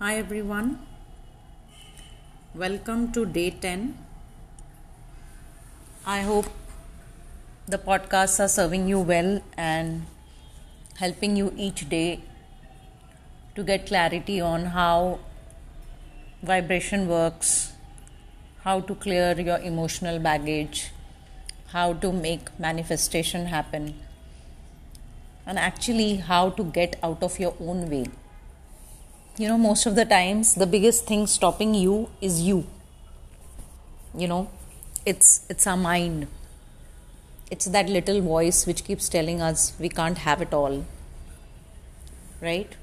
Hi everyone. Welcome to day 10. I hope the podcasts are serving you well and helping you each day to get clarity on how vibration works, how to clear your emotional baggage, how to make manifestation happen, and actually how to get out of your own way you know most of the times the biggest thing stopping you is you. You know it's it's our mind. It's that little voice which keeps telling us we can't have it all. Right?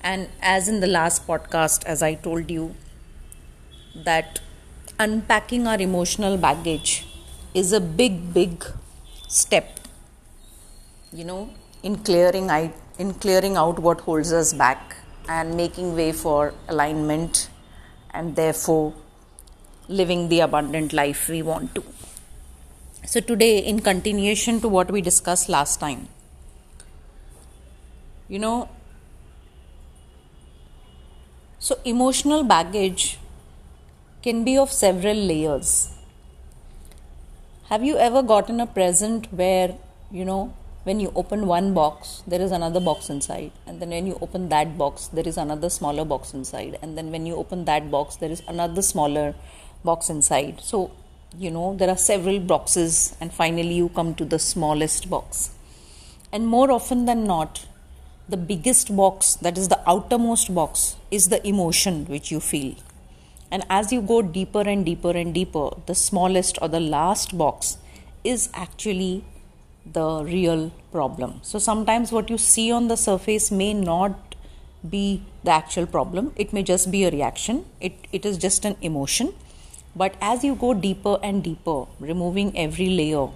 And as in the last podcast as i told you that unpacking our emotional baggage is a big big step. You know in clearing in clearing out what holds us back and making way for alignment and therefore living the abundant life we want to. So, today, in continuation to what we discussed last time, you know, so emotional baggage can be of several layers. Have you ever gotten a present where, you know, when you open one box there is another box inside. And then when you open that box there is another smaller box inside. And then when you open that box there is another smaller box inside. So you know there are several boxes. And finally you come to the smallest box. And more often than not the biggest box that is the outermost box is the emotion which you feel. And as you go deeper and deeper and deeper the smallest or the last box is actually the real problem. So sometimes what you see on the surface may not be the actual problem, it may just be a reaction, it, it is just an emotion. But as you go deeper and deeper, removing every layer,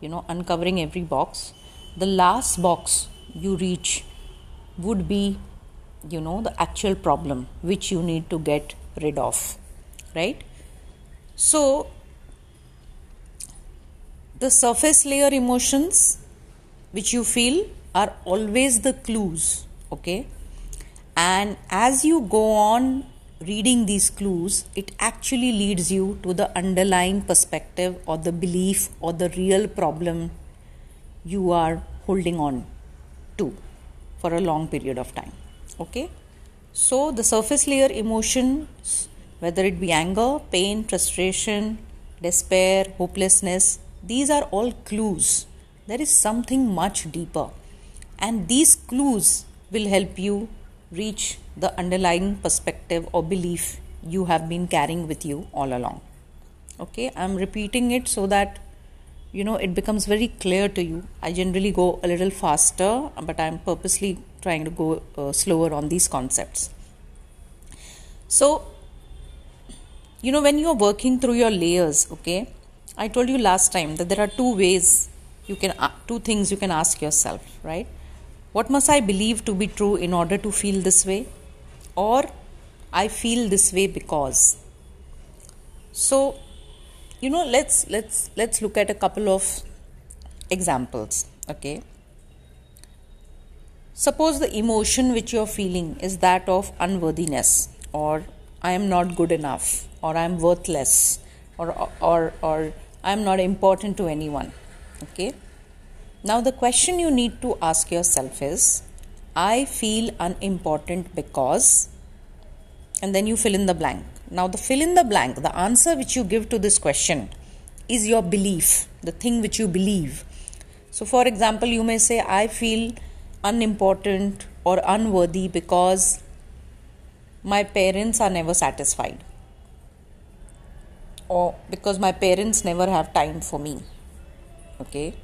you know, uncovering every box, the last box you reach would be, you know, the actual problem which you need to get rid of, right? So, the surface layer emotions which you feel are always the clues okay? And as you go on reading these clues it actually leads you to the underlying perspective or the belief or the real problem you are holding on to for a long period of time okay? So the surface layer emotions whether it be anger pain frustration despair hopelessness these are all clues. There is something much deeper. And these clues will help you reach the underlying perspective or belief you have been carrying with you all along. Okay, I'm repeating it so that you know it becomes very clear to you. I generally go a little faster, but I'm purposely trying to go uh, slower on these concepts. So, you know, when you're working through your layers, okay, I told you last time that there are two ways you can uh, two things you can ask yourself, right? What must I believe to be true in order to feel this way? Or I feel this way because. So, you know, let's let's let's look at a couple of examples, okay? Suppose the emotion which you're feeling is that of unworthiness or I am not good enough or I am worthless or or or I'm not important to anyone. Okay. Now, the question you need to ask yourself is I feel unimportant because, and then you fill in the blank. Now, the fill in the blank, the answer which you give to this question is your belief, the thing which you believe. So, for example, you may say, I feel unimportant or unworthy because my parents are never satisfied or because my parents never have time for me. Okay.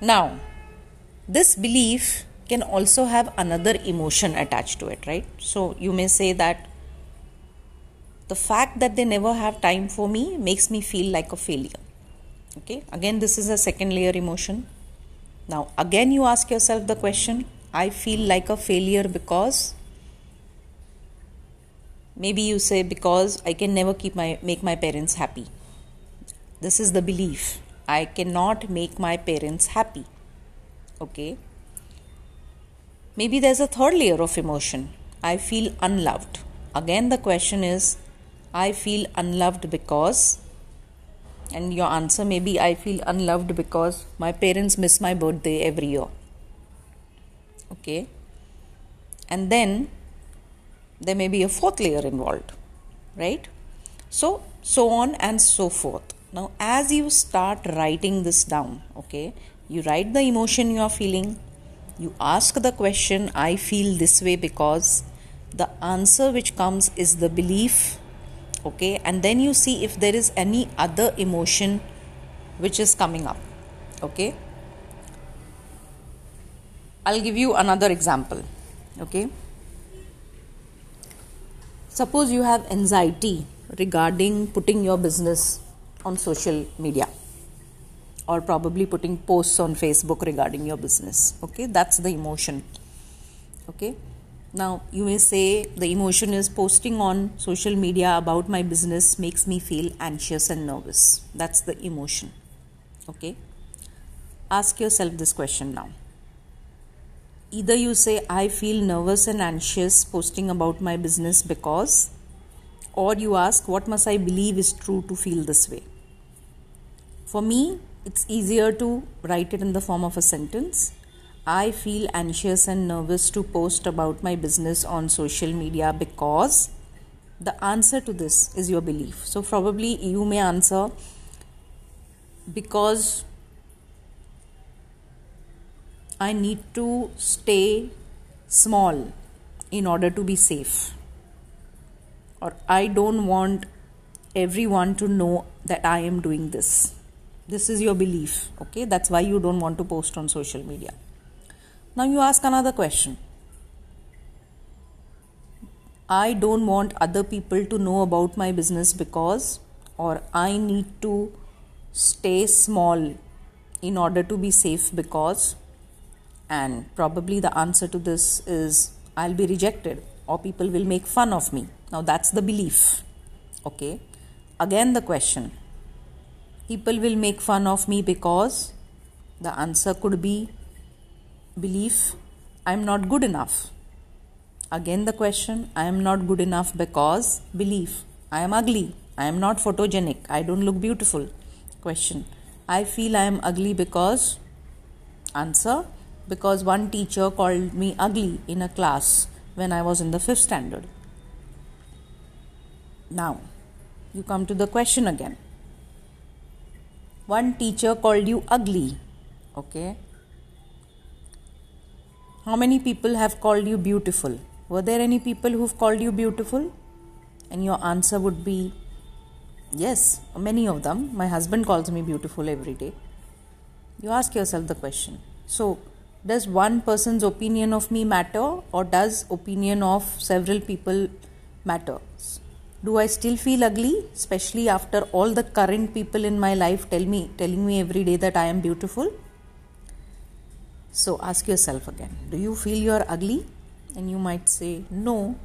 Now, this belief can also have another emotion attached to it, right? So, you may say that the fact that they never have time for me makes me feel like a failure. Okay, again, this is a second layer emotion. Now, again, you ask yourself the question I feel like a failure because maybe you say because i can never keep my make my parents happy. This is the belief. I cannot make my parents happy. Okay? Maybe there's a third layer of emotion. I feel unloved. Again, the question is, I feel unloved because, and your answer may be, I feel unloved because my parents miss my birthday every year. Okay, and then there may be a fourth layer involved, right? So, so on and so forth. Now, as you start writing this down, okay, you write the emotion you are feeling, you ask the question, I feel this way because the answer which comes is the belief okay and then you see if there is any other emotion which is coming up okay i'll give you another example okay suppose you have anxiety regarding putting your business on social media or probably putting posts on facebook regarding your business okay that's the emotion okay now, you may say the emotion is posting on social media about my business makes me feel anxious and nervous. That's the emotion. Okay? Ask yourself this question now. Either you say, I feel nervous and anxious posting about my business because, or you ask, What must I believe is true to feel this way? For me, it's easier to write it in the form of a sentence I feel anxious and nervous to post about my business on social media because the answer to this is your belief. So, probably you may answer because I need to stay small in order to be safe, or I don't want everyone to know that I am doing this. This is your belief, okay? That's why you don't want to post on social media. Now you ask another question. I don't want other people to know about my business because, or I need to stay small in order to be safe because, and probably the answer to this is I'll be rejected or people will make fun of me. Now that's the belief. Okay. Again, the question people will make fun of me because the answer could be belief I'm not good enough. Again, the question I am not good enough because belief I am ugly. I am not photogenic. I don't look beautiful. Question I feel I am ugly because answer because one teacher called me ugly in a class when I was in the fifth standard. Now, you come to the question again. One teacher called you ugly. Okay, how many people have called you beautiful? Were there any people who've called you beautiful? And your answer would be yes, many of them. My husband calls me beautiful every day. You ask yourself the question. So, does one person's opinion of me matter or does opinion of several people matter? Do I still feel ugly, especially after all the current people in my life tell me telling me every day that I am beautiful? So ask yourself again Do you feel you are ugly? And you might say, No.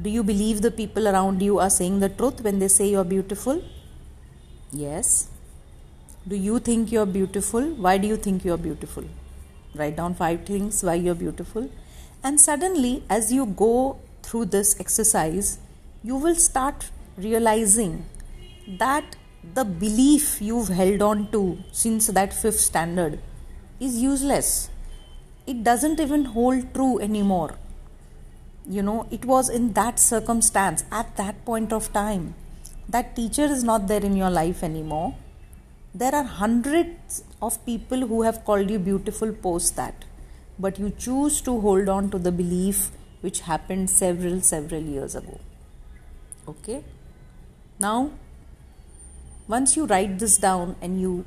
Do you believe the people around you are saying the truth when they say you are beautiful? Yes. Do you think you are beautiful? Why do you think you are beautiful? Write down five things why you are beautiful. And suddenly, as you go through this exercise, you will start realizing that the belief you've held on to since that fifth standard is useless. It doesn't even hold true anymore. You know, it was in that circumstance at that point of time. That teacher is not there in your life anymore. There are hundreds of people who have called you beautiful post that, but you choose to hold on to the belief which happened several, several years ago. Okay? Now, once you write this down and you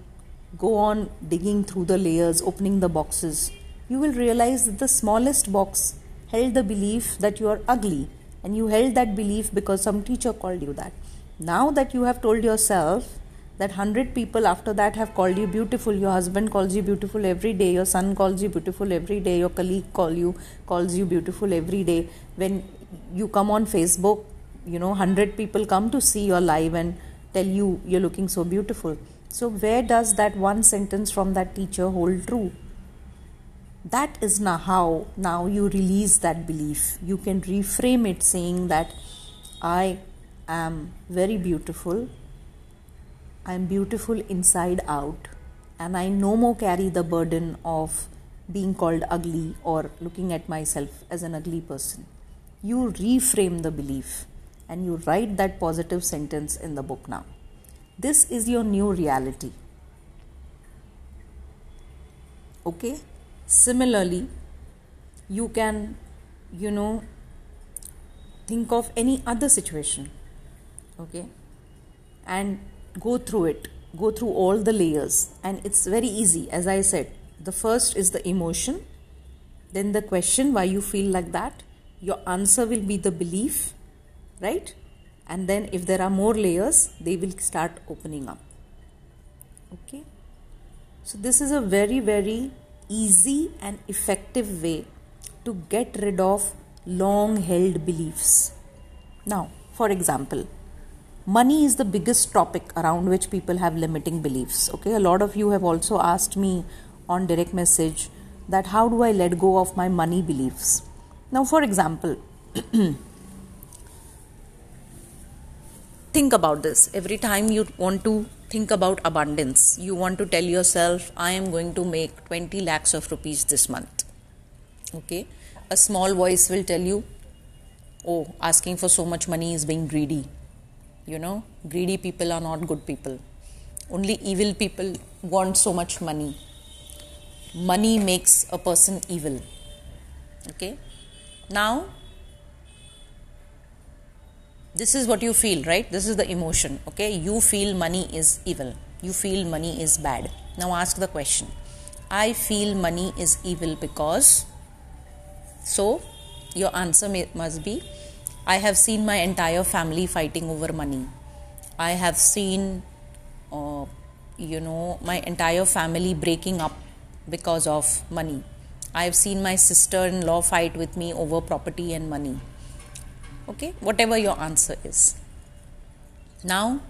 go on digging through the layers, opening the boxes, you will realize that the smallest box held the belief that you are ugly, and you held that belief because some teacher called you that. Now that you have told yourself that 100 people after that have called you beautiful. Your husband calls you beautiful every day. Your son calls you beautiful every day. Your colleague call you calls you beautiful every day. When you come on facebook you know 100 people come to see your live and tell you you're looking so beautiful. So, where does that one sentence from that teacher hold true? that is now how now you release that belief. You can reframe it saying that i am very beautiful i am beautiful inside out and i no more carry the burden of being called ugly or looking at myself as an ugly person. You reframe the belief and you write that positive sentence in the book now. This is your new reality. Okay? Similarly you can you know think of any other situation. Okay? And go through it go through all the layers. And it's very easy. As i said the first is the emotion then the question why you feel like that? Your answer will be the belief right? And then if there are more layers they will start opening up. Okay? So, this is a very, very easy and effective way to get rid of long held beliefs. Now, for example, money is the biggest topic around which people have limiting beliefs. Okay, a lot of you have also asked me on direct message that how do I let go of my money beliefs. Now, for example, think about this every time you want to think about abundance. You want to tell yourself, I am going to make 20 lakhs of rupees this month. Okay? A small voice will tell you, oh, asking for so much money is being greedy. You know, greedy people are not good people. Only evil people want so much money. Money makes a person evil. Okay? Now, this is what you feel right this is the emotion okay you feel money is evil you feel money is bad now ask the question i feel money is evil because so your answer may, must be i have seen my entire family fighting over money. I have seen uh, you know my entire family breaking up because of money. I have seen my sister-in-law fight with me over property and money. Okay whatever your answer is. Now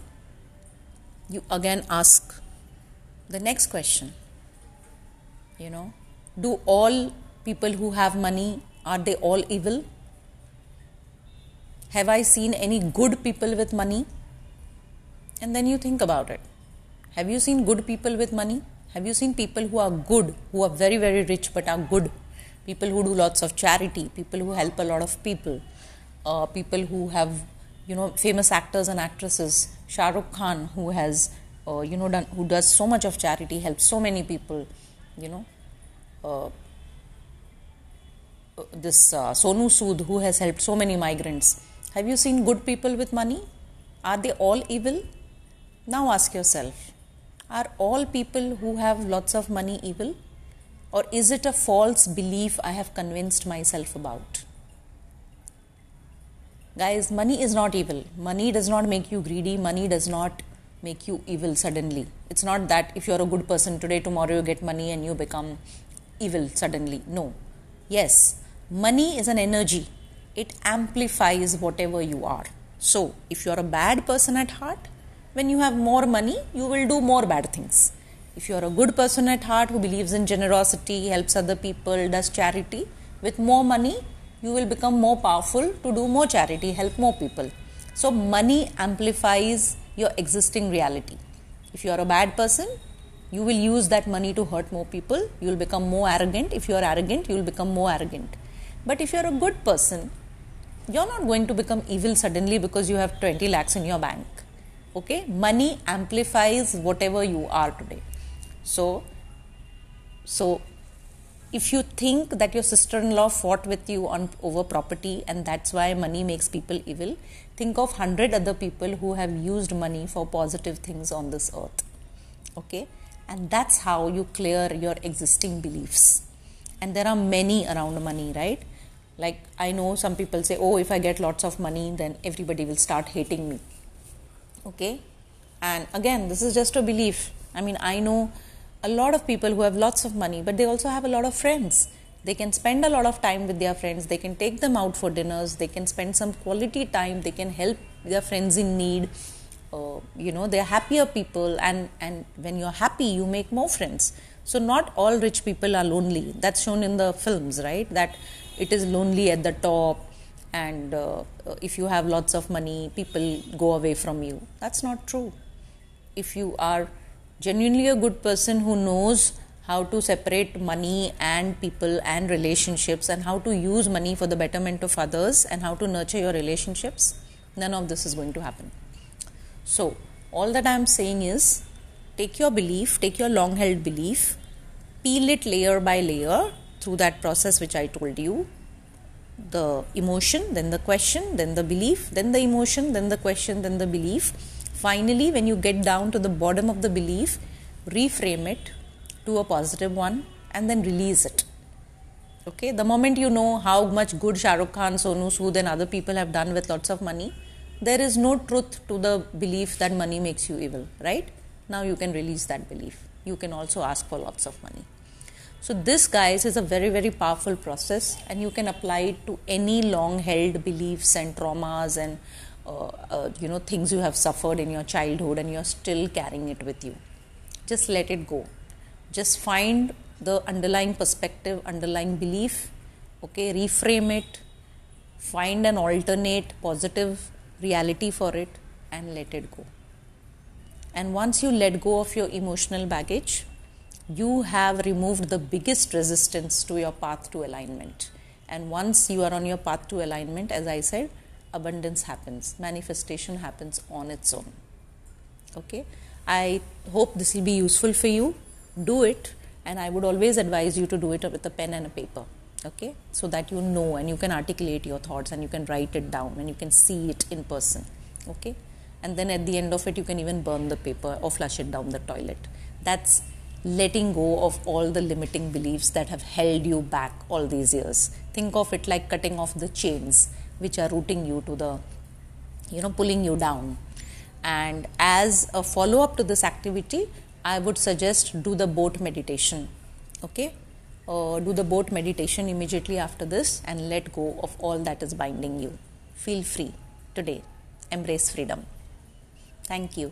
you again ask the next question. You know do all people who have money are they all evil have i seen any good people with money? And then you think about it. Have you seen good people with money? Have you seen people who are good who are very very rich but are good? People who do lots of charity people who help a lot of people uh, people who have you know famous actors and actresses. Shah Rukh Khan who has uh, you know done who does so much of charity helps so many people you know. Uh, uh this uh, Sonu Sood who has helped so many migrants have you seen good people with money are they all evil now ask yourself are all people who have lots of money evil or is it a false belief i have convinced myself about Guys, money is not evil. Money does not make you greedy. Money does not make you evil suddenly. It's not that if you're a good person today, tomorrow you get money and you become evil suddenly. No. Yes, money is an energy, it amplifies whatever you are. So, if you're a bad person at heart, when you have more money, you will do more bad things. If you're a good person at heart who believes in generosity, helps other people, does charity, with more money, you will become more powerful to do more charity, help more people. So, money amplifies your existing reality. If you are a bad person, you will use that money to hurt more people. You will become more arrogant. If you are arrogant, you will become more arrogant. But if you are a good person, you're not going to become evil suddenly because you have 20 lakhs in your bank. Okay? Money amplifies whatever you are today. So, so if you think that your sister-in-law fought with you on over property and that's why money makes people evil think of 100 other people who have used money for positive things on this earth okay and that's how you clear your existing beliefs and there are many around money right like i know some people say oh if i get lots of money then everybody will start hating me. Okay? And again this is just a belief. I mean i know a lot of people who have lots of money, but they also have a lot of friends. They can spend a lot of time with their friends, they can take them out for dinners, they can spend some quality time, they can help their friends in need. Uh, you know, they're happier people, and, and when you're happy, you make more friends. so not all rich people are lonely. That's shown in the films right? That it is lonely at the top and uh, if you have lots of money people go away from you that's not true if you are genuinely a good person who knows how to separate money and people and relationships and how to use money for the betterment of others and how to nurture your relationships, none of this is going to happen. So, all that I am saying is take your belief, take your long held belief, peel it layer by layer through that process which I told you the emotion, then the question, then the belief, then the emotion, then the question, then the belief. Finally, when you get down to the bottom of the belief, reframe it to a positive one and then release it. Okay, the moment you know how much good Shah Rukh Khan, Sonu Sood, and other people have done with lots of money, there is no truth to the belief that money makes you evil, right? Now you can release that belief. You can also ask for lots of money. So, this, guys, is a very, very powerful process, and you can apply it to any long held beliefs and traumas and uh, uh, you know things you have suffered in your childhood, and you're still carrying it with you. Just let it go. Just find the underlying perspective underlying belief okay? Reframe it. Find an alternate positive reality for it and let it go. And once you let go of your emotional baggage you have removed the biggest resistance to your path to alignment. And once you are on your path to alignment as i said abundance happens. Manifestation happens on its own. Okay? I hope this will be useful for you. Do it. And i would always advise you to do it with a pen and a paper. Okay? So that you know and you can articulate your thoughts and you can write it down and you can see it in person. Okay? And then at the end of it you can even burn the paper or flush it down the toilet. That's letting go of all the limiting beliefs that have held you back all these years think of it like cutting off the chains which are rooting you to the you know pulling you down and as a follow up to this activity I would suggest do the boat meditation. Okay, uh, do the boat meditation immediately after this and let go of all that is binding you. Feel free today. Embrace freedom. Thank you.